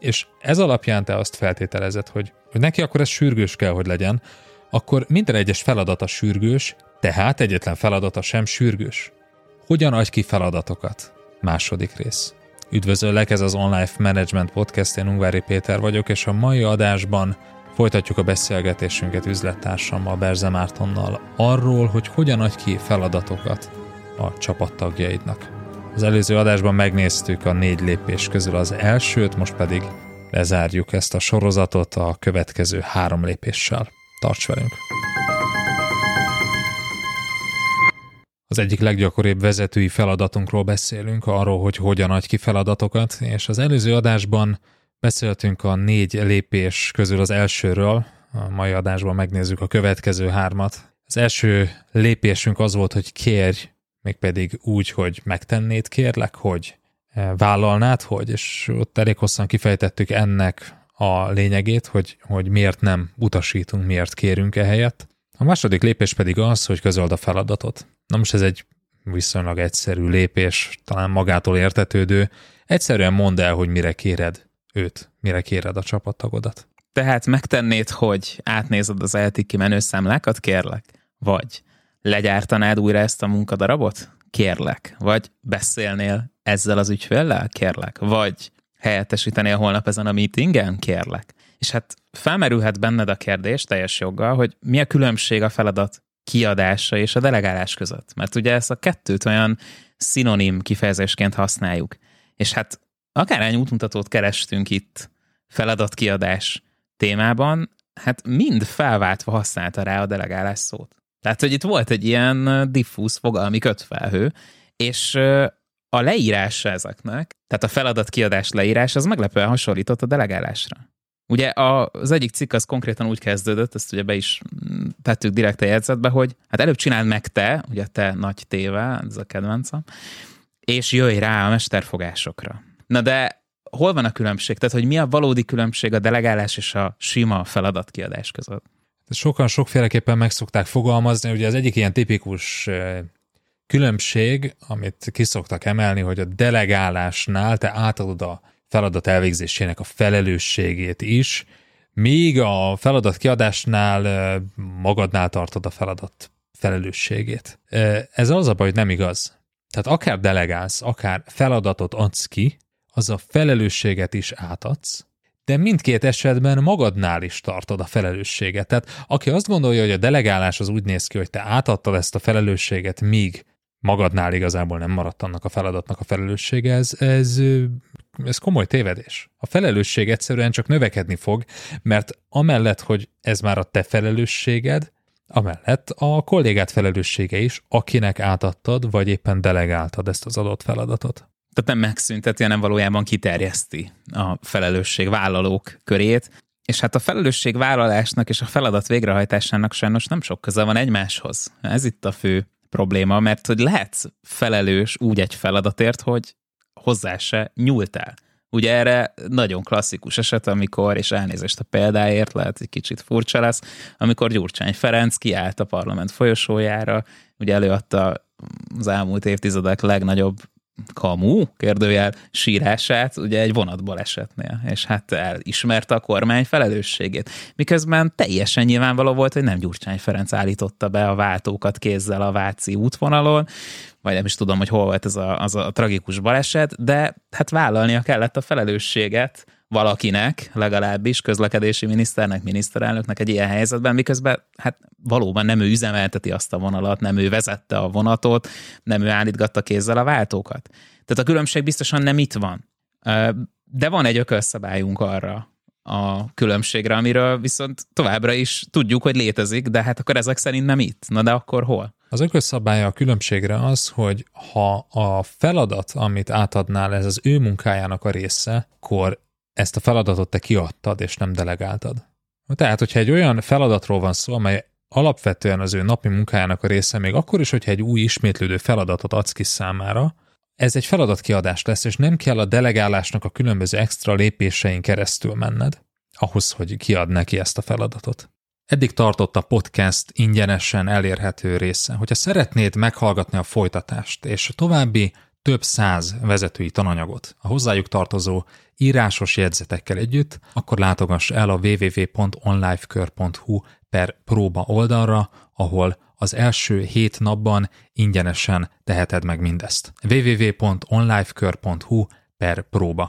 és ez alapján te azt feltételezed, hogy, hogy neki akkor ez sürgős kell, hogy legyen, akkor minden egyes feladata sürgős, tehát egyetlen feladata sem sürgős. Hogyan adj ki feladatokat? Második rész. Üdvözöllek, ez az Online Management Podcast, én Ungvári Péter vagyok, és a mai adásban folytatjuk a beszélgetésünket üzlettársammal, Berze Mártonnal arról, hogy hogyan adj ki feladatokat a csapattagjaidnak. Az előző adásban megnéztük a négy lépés közül az elsőt, most pedig lezárjuk ezt a sorozatot a következő három lépéssel. Tarts velünk! Az egyik leggyakoribb vezetői feladatunkról beszélünk, arról, hogy hogyan adj ki feladatokat, és az előző adásban beszéltünk a négy lépés közül az elsőről, a mai adásban megnézzük a következő hármat. Az első lépésünk az volt, hogy kérj mégpedig úgy, hogy megtennéd kérlek, hogy eh, vállalnád, hogy, és ott elég hosszan kifejtettük ennek a lényegét, hogy, hogy miért nem utasítunk, miért kérünk ehelyett. A második lépés pedig az, hogy közöld a feladatot. Na most ez egy viszonylag egyszerű lépés, talán magától értetődő. Egyszerűen mondd el, hogy mire kéred őt, mire kéred a csapattagodat. Tehát megtennéd, hogy átnézed az eltiki menőszámlákat, kérlek? Vagy legyártanád újra ezt a munkadarabot? Kérlek. Vagy beszélnél ezzel az ügyféllel? Kérlek. Vagy helyettesítenél holnap ezen a meetingen? Kérlek. És hát felmerülhet benned a kérdés teljes joggal, hogy mi a különbség a feladat kiadása és a delegálás között. Mert ugye ezt a kettőt olyan szinonim kifejezésként használjuk. És hát akár útmutatót kerestünk itt feladatkiadás témában, hát mind felváltva használta rá a delegálás szót. Tehát, hogy itt volt egy ilyen diffúz fogalmi kötfelhő, és a leírása ezeknek, tehát a feladat kiadás leírás, az meglepően hasonlított a delegálásra. Ugye az egyik cikk az konkrétan úgy kezdődött, ezt ugye be is mm, tettük direkt a jegyzetbe, hogy hát előbb csináld meg te, ugye te nagy téve, ez a kedvencem, és jöjj rá a mesterfogásokra. Na de hol van a különbség? Tehát, hogy mi a valódi különbség a delegálás és a sima feladatkiadás között? Sokan sokféleképpen meg szokták fogalmazni, ugye az egyik ilyen tipikus különbség, amit kiszoktak emelni, hogy a delegálásnál te átadod a feladat elvégzésének a felelősségét is, míg a feladat kiadásnál magadnál tartod a feladat felelősségét. Ez az a baj, hogy nem igaz. Tehát akár delegálsz, akár feladatot adsz ki, az a felelősséget is átadsz, de mindkét esetben magadnál is tartod a felelősséget. Tehát aki azt gondolja, hogy a delegálás az úgy néz ki, hogy te átadtad ezt a felelősséget, míg magadnál igazából nem maradt annak a feladatnak a felelőssége, ez, ez, ez komoly tévedés. A felelősség egyszerűen csak növekedni fog, mert amellett, hogy ez már a te felelősséged, amellett a kollégát felelőssége is, akinek átadtad, vagy éppen delegáltad ezt az adott feladatot tehát nem megszünteti, hanem valójában kiterjeszti a felelősségvállalók körét. És hát a felelősségvállalásnak és a feladat végrehajtásának sajnos nem sok köze van egymáshoz. Ez itt a fő probléma, mert hogy lehetsz felelős úgy egy feladatért, hogy hozzá se nyúltál. Ugye erre nagyon klasszikus eset, amikor, és elnézést a példáért, lehet egy kicsit furcsa lesz, amikor Gyurcsány Ferenc kiállt a parlament folyosójára, ugye előadta az elmúlt évtizedek legnagyobb kamu, kérdőjel sírását ugye egy vonatbalesetnél, és hát elismerte a kormány felelősségét. Miközben teljesen nyilvánvaló volt, hogy nem Gyurcsány Ferenc állította be a váltókat kézzel a Váci útvonalon, vagy nem is tudom, hogy hol volt ez a, az a tragikus baleset, de hát vállalnia kellett a felelősséget, valakinek, legalábbis közlekedési miniszternek, miniszterelnöknek egy ilyen helyzetben, miközben hát valóban nem ő üzemelteti azt a vonalat, nem ő vezette a vonatot, nem ő állítgatta kézzel a váltókat. Tehát a különbség biztosan nem itt van. De van egy ökölszabályunk arra a különbségre, amiről viszont továbbra is tudjuk, hogy létezik, de hát akkor ezek szerint nem itt. Na de akkor hol? Az ökölszabálya a különbségre az, hogy ha a feladat, amit átadnál, ez az ő munkájának a része, akkor ezt a feladatot te kiadtad, és nem delegáltad. Tehát, hogyha egy olyan feladatról van szó, amely alapvetően az ő napi munkájának a része, még akkor is, hogyha egy új ismétlődő feladatot adsz ki számára, ez egy feladatkiadás lesz, és nem kell a delegálásnak a különböző extra lépésein keresztül menned, ahhoz, hogy kiad neki ezt a feladatot. Eddig tartott a podcast ingyenesen elérhető része. Hogyha szeretnéd meghallgatni a folytatást és a további több száz vezetői tananyagot a hozzájuk tartozó írásos jegyzetekkel együtt, akkor látogass el a www.onlifekör.hu per próba oldalra, ahol az első hét napban ingyenesen teheted meg mindezt. www.onlifekör.hu per próba.